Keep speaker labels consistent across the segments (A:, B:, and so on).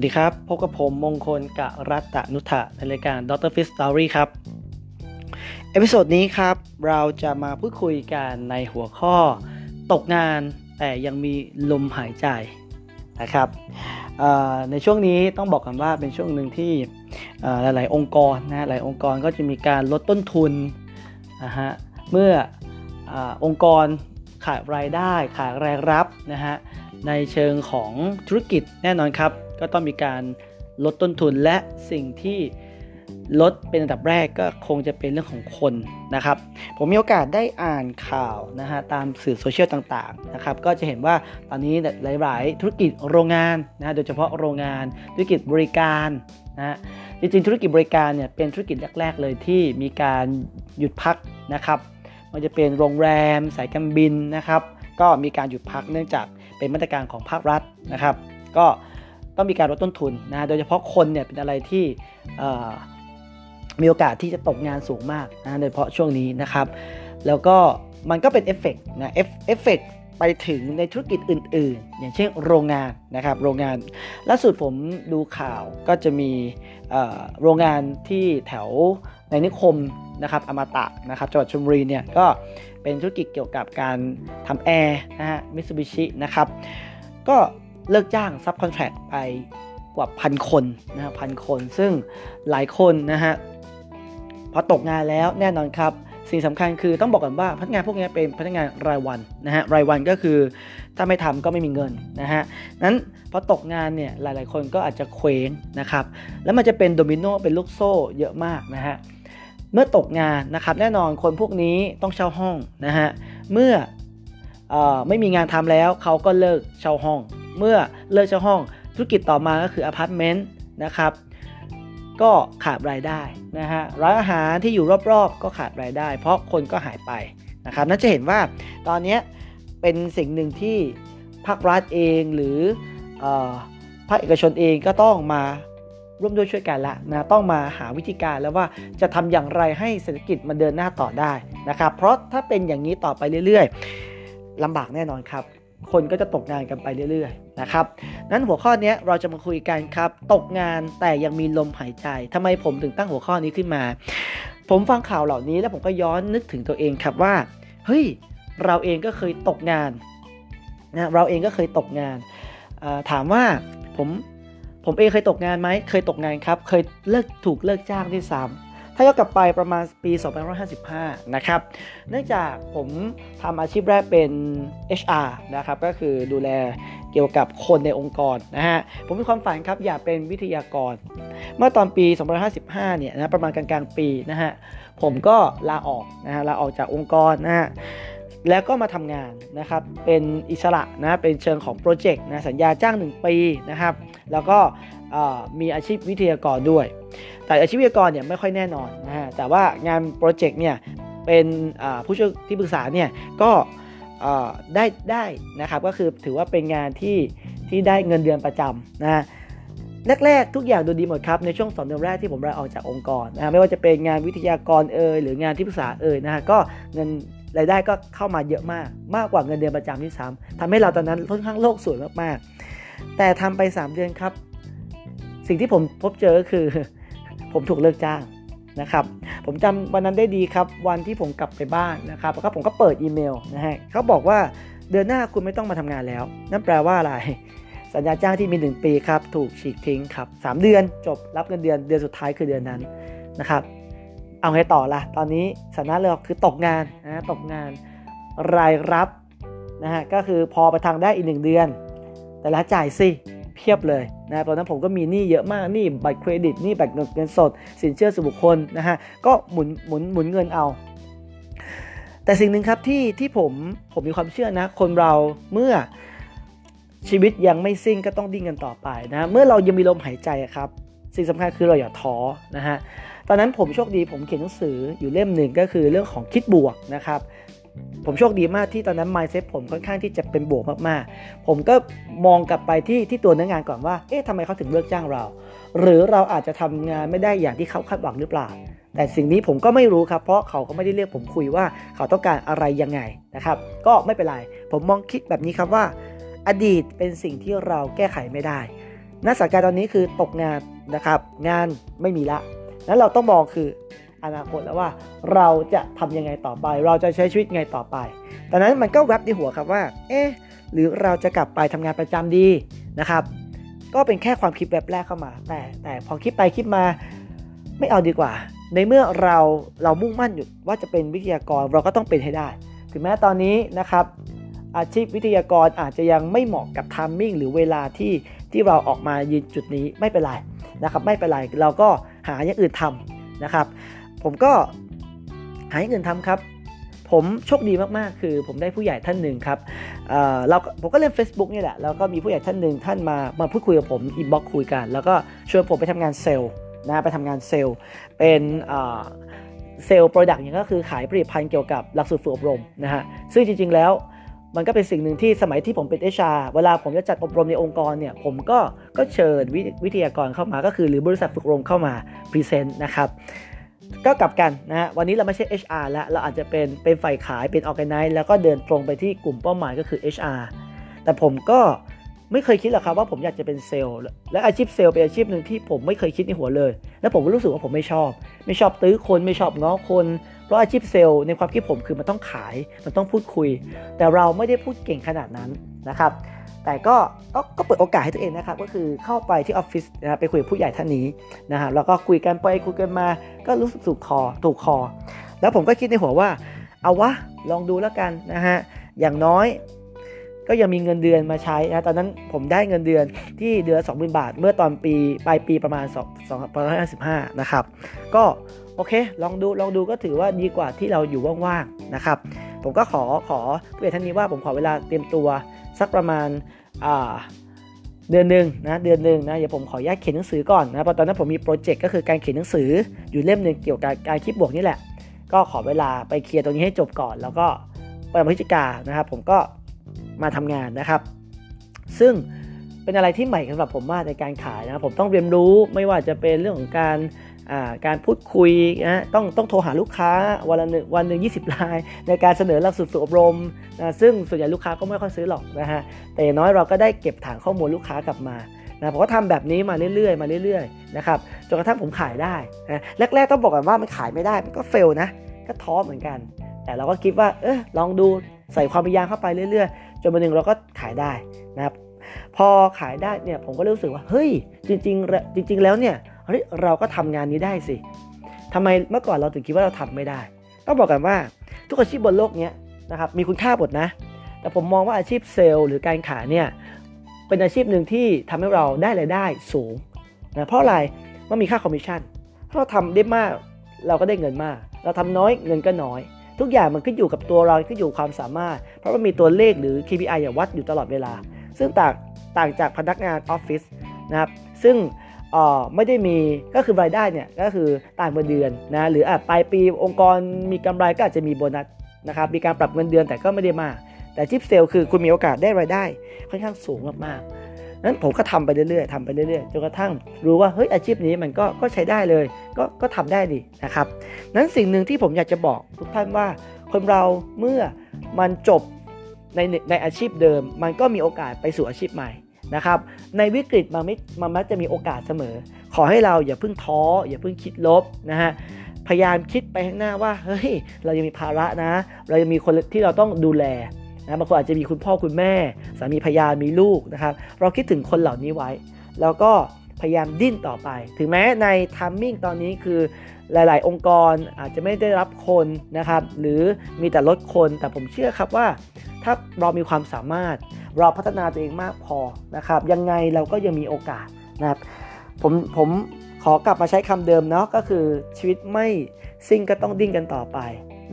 A: สวัสดีครับ พบกับผมมงคลกะรัตนุทะในรายการ Dr. Fit Story ครับ episode นี้ครับ เราจะมาพูดคุยกันในหัวข้อตกงานแต่ยังมีลมหายใจนะครับในช่วงนี้ต้องบอกกันว่าเป็นช่วงหนึ่งที่หลาย ๆ องค์กรนะหลายองค์กรก็จะมีการลดต้นทุนนะฮะเมื่อองค์กรขาดรายได้ขาดรายรับนะฮะในเชิงของธุรกิจแน่นอนครับ ก็ต้องมีการลดต้นทุนและสิ่งที่ลดเป็นอันดับแรกก็คงจะเป็นเรื่องของคนนะครับ ผมมีโอกาสได้อ่านข่าวนะฮะตามสื่อโซเชียลต่างๆนะครับก็จะเห็นว่าตอนนี้หลาย ๆ ธุรกิจโรงงานนะโดยเฉพาะโรงงาน ธุรกิจบริการนะจริงๆธุรกิจบริการเนี่ยเป็นธุรกิจแรก ๆ เลยที่มีการหยุดพักนะครับมันจะเป็นโรงแรม สายการบินนะครับ ก็มีการหยุดพักเนื่องจากเป็นมาตรการของภาครัฐนะครับ ก็ ต้องมีการลดต้นทุนนะโดยเฉพาะคนเนี่ยเป็นอะไรที่มีโอกาสที่จะตกงานสูงมากนะโดยเฉพาะช่วงนี้นะครับ แล้วก็มันก็เป็นเอฟเฟกนะ eff- effect ไปถึงในธุรกิจอื่น ๆ อย่างเช่นโรงงานนะครับ โรงงานล่าสุดผมดูข่าวก็จะมีโรงงานที่แถวในนิคมนะครับอมตะนะครับจังหวัดชลบุรีเนี่ยก็เป็นธุรกิจเกี่ยวกับการทำแอร์นะฮะมิตซูบิชินะครับก็ เลิกจ้างซับคอนแทรคไปกว่าพันคนนะฮะพันคน ซึ่งหลายคนนะฮะพอตกงานแล้วแน่นอนครับ สิ่งสำคัญคือต้องบอกกันว่าพนักงานพวกนี้เป็นพนักงานรายวันนะฮะรายวันก็คือถ้าไม่ทำก็ไม่มีเงินนะฮะนั้นพอตกงานเนี่ยหลาย ๆ คนก็อาจจะเคว้งนะครับแล้วมันจะเป็นโดมิโนเป็นลูกโซ่เยอะมากนะฮะเมื่อตกงานนะครับแน่นอนคนพวกนี้ต้องเช่าห้องนะฮะเมื่ออไม่มีงานทำแล้วเขาก็เลิกเช่าห้อง เมื่อเลิกเช่าห้องธุรกิจต่อมาก็คืออพาร์ตเมนต์นะครับก็ขาดรายได้นะฮะร้านอาหารที่อยู่รอบๆ ก็ขาดรายได้ เพราะคนก็หายไปนะครับนั่นจะเห็นว่าตอนนี้เป็นสิ่งหนึ่งที่ภาครัฐเองหรือภาคเอกชนเองก็ต้องมาร่วมด้วยช่วยกันละนะต้องมาหาวิธีการแล้วว่าจะทำอย่างไรให้เศรษฐกิจมันเดินหน้าต่อได้นะครับเพราะถ้าเป็นอย่างนี้ต่อไปเรื่อยๆลำบากแน่นอนครับ คนก็จะตกงานกันไปเรื่อยๆนะครับนั้นหัวข้อนี้เราจะมาคุยกันครับ ตกงานแต่ยังมีลมหายใจทำไมผมถึงตั้งหัวข้อนี้ขึ้นมา ผมฟังข่าวเหล่านี้แล้วผมก็ย้อนนึกถึงตัวเองครับว่าเฮ้ยเราเองก็เคยตกงานนะเราเองก็เคยตกงาน ถามว่าผมผมเองเคยตกงานไหมเคยตกงานครับ เคยเลิกถูกเลิกจ้างที่ซ้ำ ถ้าย้อนกลับไปประมาณปี2555 นะครับ เนื่องจากผมทำอาชีพแรกเป็น HR นะครับ ก็คือดูแลเกี่ยวกับคนในองค์กรนะฮะ ผมมีความฝันครับอยากเป็นวิทยากร เมื่อตอนปี 2555 เนี่ยนะประมาณกลางๆปีนะฮะ ผมก็ลาออกนะฮะลาออกจากองค์กรนะฮะแล้วก็มาทำงานนะครับเป็นอิสระนะเป็นเชิงของโปรเจกต์นะสัญญาจ้าง 1 ปีนะครับ แล้วก็มีอาชีพวิทยากรด้วย แต่อาชีพวิทยากรเนี่ยไม่ค่อยแน่นอนนะฮะแต่ว่างานโปรเจกต์เนี่ยเป็นผู้ช่วยที่ปรึกษาเนี่ยก็ได้ได้นะครับก็คือถือว่าเป็นงานที่ที่ได้เงินเดือนประจำนะแรกๆทุกอย่างดูดีหมดครับในช่วงสองเดือนแรกที่ผมลาออกจากองค์กรนะไม่ว่าจะเป็นงานวิทยากรเอ่ยหรืองานที่ปรึกษาเอ่ยนะฮะก็เงินรายได้ก็เข้ามาเยอะมาก มากกว่าเงินเดือนประจำที่ซ้ำทำให้เราตอนนั้นค่อนข้างโลกสวยมากๆ แต่ทำไป 3 เดือนครับ สิ่งที่ผมพบเจอก็คือ ผมถูกเลิกจ้างนะครับผมจำวันนั้นได้ดีครับ วันที่ผมกลับไปบ้านนะครับแล้วก็ผมก็เปิดอีเมลนะฮะเขาบอกว่าเดือนหน้าคุณไม่ต้องมาทำงานแล้ว นั่นแปลว่าอะไร สัญญาจ้างที่มี 1 ปีครับ ถูกฉีกทิ้งครับ 3 เดือนจบรับเงินเดือนเดือนสุดท้ายคือเดือนนั้นนะครับเอาไงต่อละ่ะ ตอนนี้สถานะเราคือตกงานนะตกงานรายรับนะฮะก็คือพอไปทางได้อีกหนึ่งเดือน แต่ละจ่ายสิเพียบเลย นะตอนนั้นผมก็มีหนี้เยอะมากหนี้บัตรเครดิตหนี้บัตรเงินสด สินเชื่อส่วนบุคคลนะฮะก็หมุนหมุนหมุนเงินเอา แต่สิ่งหนึ่งครับที่ที่ผมผมมีความเชื่อนะ คนเราเมื่อชีวิตยังไม่สิ้นก็ต้องดิ้นกันต่อไปนะเมื่อเรายังมีลมหายใจครับ สิ่งสำคัญคือเราอย่าท้อนะฮะตอนนั้นผมโชคดีผมเขียนหนังสืออยู่เล่มหนึ่งก็คือเรื่องของคิดบวกนะครับ ผมโชคดีมากที่ตอนนั้น mindset ผมค่อนข้างที่จะเป็นบวกมากๆ ผมก็มองกลับไปที่ที่ตัวเนื้องานก่อนว่า เอ๊ะทำไมเขาถึงเลือกจ้างเรา หรือเราอาจจะทำงานไม่ได้อย่างที่เขาคาดหวังหรือเปล่า แต่สิ่งนี้ผมก็ไม่รู้ครับ เพราะเขาก็ไม่ได้เรียกผมคุยว่าเขาต้องการอะไรยังไงนะครับ ก็ไม่เป็นไร ผมมองคิดแบบนี้ครับว่า อดีตเป็นสิ่งที่เราแก้ไขไม่ได้ณสถานการณ์ตอนนี้คือตกงานนะครับ งานไม่มีละนั้นเราต้องมองคือ อนาคตแล้วว่าเราจะทำยังไงต่อไป เราจะใช้ชีวิตไงต่อไปตอนนั้นมันก็แวบในหัวครับว่า เอ๊ะหรือเราจะกลับไปทำงานประจำดีนะครับ ก็เป็นแค่ความคิดแบบแรกเข้ามา แต่แต่พอคิดไปคิดมาไม่เอาดีกว่า ในเมื่อเราเรามุ่งมั่นอยู่ว่าจะเป็นวิทยากรเราก็ต้องเป็นให้ได้ ถึงแม้ตอนนี้นะครับอาชีพวิทยากรอาจจะยังไม่เหมาะกับ timing หรือเวลาที่ที่เราออกมายืนจุดนี้ไม่เป็นไรนะครับ ไม่เป็นไรเราก็หาอย่างอื่นทำนะครับ ผมก็หาอย่างอื่นทำครับ ผมโชคดีมากๆ คือผมได้ผู้ใหญ่ท่านหนึ่งครับเเราผมก็เล่น Facebook นี่แหละ แล้วก็มีผู้ใหญ่ท่านหนึ่งท่านมามาพูดคุยกับผม inbox คุยกัน แล้วก็ชวนผมไปทำงานเซลล์นะไปทำงานเซลล์ เป็น sales product เนี่ยก็คือขายผลิตภัณฑ์เกี่ยวกับหลักสูตรฝึกอบรมนะฮะซึ่งจริง ๆ แล้วมันก็เป็นสิ่งหนึ่งที่สมัยที่ผมเป็น HR เวลาผมจะจัดอบรมในองค์กรเนี่ย ผมก็ก็เชิญวิทยากรเข้ามาก็คือหรือบริษัทฝึกอบรมเข้ามา present นะครับ ก็กลับกันนะฮะวันนี้เราไม่ใช่ HR แล้วเราอาจจะเป็นเป็นฝ่ายขายเป็น organize แล้วก็เดินตรงไปที่กลุ่มเป้าหมายก็คือ HR แต่ผมก็ไม่เคยคิดหรอกครับว่าผมอยากจะเป็นเซลล์และอาชีพเซลล์เป็นอาชีพหนึ่งที่ผมไม่เคยคิดในหัวเลย และผมก็รู้สึกว่าผมไม่ชอบ ไม่ชอบตื้อคนไม่ชอบง้อคน เพราะอาชีพเซลล์ในความคิดผมคือมันต้องขายมันต้องพูดคุย แต่เราไม่ได้พูดเก่งขนาดนั้นนะครับ แต่ก็ก็เปิดโอกาสให้ตัวเองนะครับ ก็คือเข้าไปที่ออฟฟิศนะไปคุยกับผู้ใหญ่ท่านนี้นะฮะแล้วก็คุยกันไปคุยกันมา ก็รู้สึกถูกคอถูกคอ แล้วผมก็คิดในหัวว่า เอาวะลองดูแล้วกันนะฮะอย่างน้อยก็ยังมีเงินเดือนมาใช้นะตอนนั้นผมได้เงินเดือนที่เดือน20,000บาท เมื่อตอนปีปลายปีประมาณ2 2 5 5นะครับก็โอเค ลองดูลองดูก็ถือว่าดีกว่าที่เราอยู่ว่างๆนะครับผมก็ขอขอผู้ใหญ่ท่านนี้ว่าผมขอเวลาเตรียมตัว สักประมาณาเดือนหนึ่งนะเดือนหนึ่งนะเดี๋ยวผมขอแยกเขียนหนังสือก่อนนะเพราะตอนนั้นผมมีโปรเจกต์ก็คือการเขียนหนังสืออยู่เล่มหนึ่งเกี่ยวกับการคิดบวกนี่แหละ ก็ขอเวลาไปเคลียร์ตรงนี้ให้จบก่อน แล้วก็เปิดพฤศจิกานะครับ ผมก็มาทำงานนะครับ ซึ่งเป็นอะไรที่ใหม่สำหรับผมมากในการขายนะผมต้องเรียนรู้ไม่ว่าจะเป็นเรื่องของการ การพูดคุยนะต้องต้องโทรหาลูกค้าวันละหนึ่งวันหนึ่งยีราย ในการเสนอหลักสูตรฝึกอบรมนะซึ่งส่วนใหญ่ลูกค้าก็ไม่ค่อยซื้อหรอกนะฮะแต่อย่างน้อยเราก็ได้เก็บฐานข้อมูลลูกค้ากลับมานะผมก็ทำแบบนี้มาเรื่อยๆมาเรื่อยๆนะครับจนกระทั่งผมขายได้นะแรกๆต้องบอกกันว่ามันขายไม่ได้มันก็เฟลนะก็ท้อเหมือนกัน แต่เราก็คิดว่าเออลองดูใส่ความพยายามเข้าไปเรื่อยๆ จนวันหนึ่งเราก็ขายได้นะครับพอขายได้เนี่ยผมก็รู้สึกว่าเฮ้ยจริงๆจริง ๆ แล้วเนี่ย เฮ้ยเราก็ทำงานนี้ได้สิทำไมเมื่อก่อนเราถึงคิดว่าเราทำไม่ได้ ต้องบอกกันว่าทุกอาชีพบนโลกนี้นะครับมีคุณค่าหมดนะ แต่ผมมองว่าอาชีพเซลล์หรือการขายเนี่ยเป็นอาชีพหนึ่งที่ทำให้เราได้รายได้สูงนะเพราะอะไรมันมีค่าคอมมิชชั่นถ้าเราทำได้มากเราก็ได้เงินมาก เราทำน้อยเงินก็น้อย ทุกอย่างมันขึ้นอยู่กับตัวเราขึ้นอยู่ความสามารถ เพราะมันมีตัวเลขหรือ KPI อย่างวัดอยู่ตลอดเวลา ซึ่งต่างต่างจากพนักงานออฟฟิศนะครับซึ่ง ไม่ได้มีก็คือรายได้เนี่ยก็คือต่อเดือนนะหรืออาจปลายปีองค์กรมีกำไรก็อาจจะมีโบนัสนะครับมีการปรับเงินเดือนแต่ก็ไม่ได้มาก แต่ชิปเซลคือคุณมีโอกาสได้รายได้ค่อนข้างสูงมากๆนั้นผมก็ทำไปเรื่อยๆทำไปเรื่อยๆจนกระทั่งรู้ว่าเฮ้ยอาชีพนี้มันก็ก็ใช้ได้เลย ก็ก็ทำได้ดีนะครับนั้นสิ่งหนึ่งที่ผมอยากจะบอกทุกท่านว่าคนเราเมื่อมันจบในในอาชีพเดิม มันก็มีโอกาสไปสู่อาชีพใหม่ นะครับ ในวิกฤตมันไม่มันมักจะมีโอกาสเสมอ ขอให้เราอย่าเพิ่งท้อ อย่าเพิ่งคิดลบนะฮะพยายามคิดไปข้างหน้าว่าเฮ้ยเรายังมีภาระนะ เรายังมีคนที่เราต้องดูแลนะบางคนอาจจะมีคุณพ่อคุณแม่ สามีพยานมีลูกนะครับ เราคิดถึงคนเหล่านี้ไว้ แล้วก็พยายามดิ้นต่อไป ถึงแม้ในทัมมิ่งตอนนี้คือหลาย ๆ องค์กรอาจจะไม่ได้รับคนนะครับ หรือมีแต่ลดคนแต่ผมเชื่อครับว่า ถ้าเรามีความสามารถเราพัฒนาตัวเองมากพอนะครับ ยังไงเราก็ยังมีโอกาสนะครับผมผมขอกลับมาใช้คำเดิมเนาะก็คือชีวิตไม่ซิ่งก็ต้องดิ้นกันต่อไป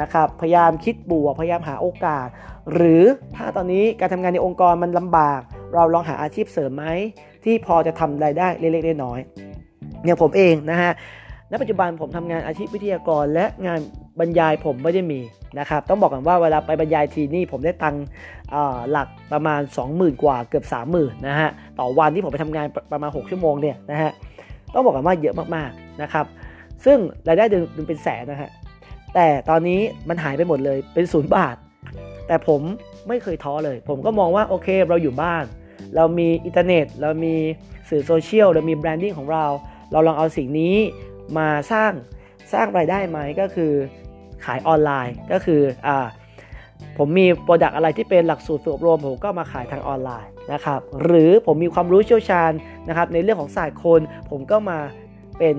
A: นะครับ พยายามคิดบวกพยายามหาโอกาส หรือถ้าตอนนี้การทำงานในองค์กรมันลำบาก เราลองหาอาชีพเสริมไหมที่พอจะทำรายได้เล็กๆน้อยๆเนี่ยผมเองนะฮะ ณปัจจุบันผมทำงานอาชีพวิทยากร และงานบรรยายผมไม่ได้มีนะครับ ต้องบอกกันว่าเวลาไปบรรยายทีนี่ผมได้ตังค์หลักประมาณ 20,000 กว่าเกือบ 30,000นะฮะต่อวันที่ผมไปทำงานประมาณ 6 ชั่วโมงเนี่ยนะฮะต้องบอกกันว่าเยอะมากๆนะครับซึ่งรายได้เดือนเป็นแสนนะฮะแต่ตอนนี้มันหายไปหมดเลยเป็นศูนย์บาท แต่ผมไม่เคยท้อเลย ผมก็มองว่าโอเคเราอยู่บ้าน เรามีอินเทอร์เน็ต เรามีสื่อโซเชียลเรามีแบรนดิ้งของเรา เราลองเอาสิ่งนี้ มาสร้างสร้างรายได้ไหมก็คือขายออนไลน์ก็คืออ่าผมมีโปรดักอะไรที่เป็นหลักสูตรฝึกอบรมผมก็มาขายทางออนไลน์นะครับหรือผมมีความรู้เชี่ยวชาญนะครับในเรื่องของศาสตร์คน ผมก็มาเป็น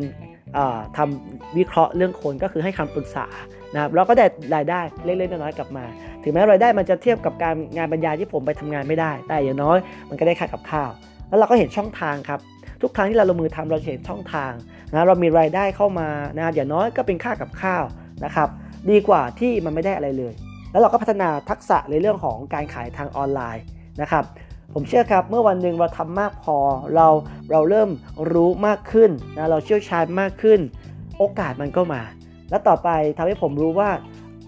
A: ทำวิเคราะห์เรื่องคนก็คือให้คำปรึกษานะครับเราก็ได้รายได้เล็กๆน้อยๆกลับมา ถึงแม้รายได้มันจะเทียบกับการงานบรรยายที่ผมไปทำงานไม่ได้ แต่อย่างน้อยมันก็ได้ค่ากับข้าว แล้วเราก็เห็นช่องทางครับทุกครั้งที่เราลงมือทำเราเห็นช่องทาง นะเรามีรายได้เข้ามานะอย่างน้อยก็เป็นค่ากับข้าวนะครับ ดีกว่าที่มันไม่ได้อะไรเลย แล้วเราก็พัฒนาทักษะในเรื่องของการขายทางออนไลน์นะครับ ผมเชื่อครับเมื่อวันหนึ่งเราทำมากพอเราเราเริ่มรู้มากขึ้นนะเราเชี่ยวชาญมากขึ้น โอกาสมันก็มา และต่อไปทำให้ผมรู้ว่า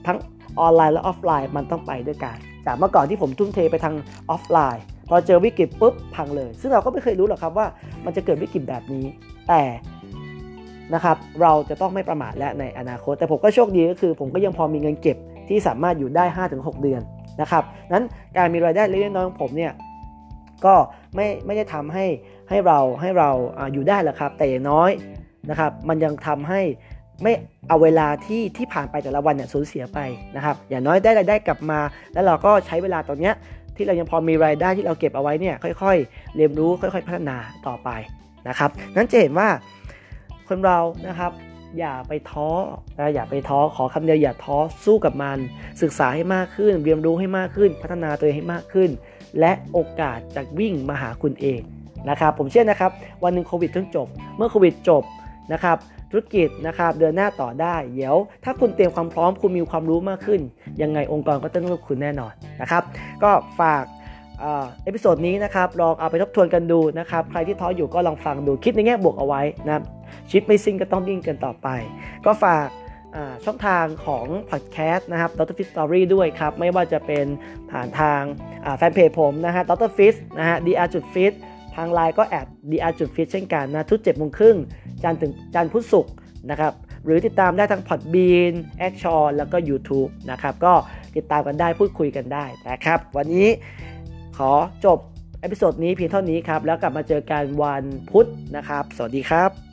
A: ทั้งออนไลน์และออฟไลน์มันต้องไปด้วยกัน จากเมื่อก่อนที่ผมทุ่มเทไปทางออฟไลน์พอเจอวิกฤตปุ๊บพังเลย ซึ่งเราก็ไม่เคยรู้หรอกครับว่ามันจะเกิดวิกฤตแบบนี้ แต่ นะครับเราจะต้องไม่ประมาทและในอนาคต แต่ผมก็โชคดีก็คือ ผมก็ยังพอมีเงินเก็บที่สามารถอยู่ได้ 5-6 เดือนนะครับนั้นการมีรายได้เล็กน้อยของผมเนี่ยก็ไม่ไม่ได้ทำให้ให้เราให้เราอยู่ได้หรอกครับ แต่อย่างน้อยนะครับ มันยังทำให้ไม่เอาเวลาที่ที่ผ่านไปแต่ละวันเนี่ยสูญเสียไปนะครับ อย่างน้อยได้รายได้กลับมา แล้วเราก็ใช้เวลาตรงเนี้ยที่เรายังพอมีรายได้ที่เราเก็บเอาไว้เนี่ยค่อย ๆ เรียนรู้ค่อย ๆ พัฒนาต่อไปนะครับนั้นจะเห็นว่า คนเรานะครับ อย่าไปท้อนะอย่าไปท้อขอคำเดียวอย่าท้อสู้กับมัน ศึกษาให้มากขึ้น เรียนรู้ให้มากขึ้น พัฒนาตัวเองให้มากขึ้น และโอกาสจะวิ่งมาหาคุณเองนะครับผมเชื่อนะครับวันหนึ่งโควิดต้องจบ เมื่อโควิดจบนะครับธุรกิจนะครับเดินหน้าต่อได้ เดี๋ยว ถ้าคุณเตรียมความพร้อมคุณมีความรู้มากขึ้น ยังไงองค์กรก็ต้องเลือกคุณแน่นอนนะครับ ก็ฝาก episode นี้นะครับลองเอาไปทบทวนกันดูนะครับ ใครที่ท้ออยู่ก็ลองฟังดูคิดในแง่บวกเอาไว้นะครับชีวิตไม่สิ้นก็ต้องดิ้นกันต่อไป ก็ฝากช่องทางของพอดแคสต์นะครับ Dr. Fit Story ด้วยครับ ไม่ว่าจะเป็นผ่านทางแฟนเพจผมนะฮะ Dr. Fit นะฮะ dr จุด fit ทางไลน์ก็ add dr จุด fit เช่นกันนะทุกเจ็ดโมงครึ่งจันถึงจันพุธศุกร์นะครับหรือติดตามได้ทาง Podbean a c t i o n แล้วก็ YouTube นะครับ ก็ติดตามกันได้พูดคุยกันได้นะครับ วันนี้ ขอจบ episode นี้เพียงเท่านี้ครับ แล้วกลับมาเจอกันวันพุธนะครับ สวัสดีครับ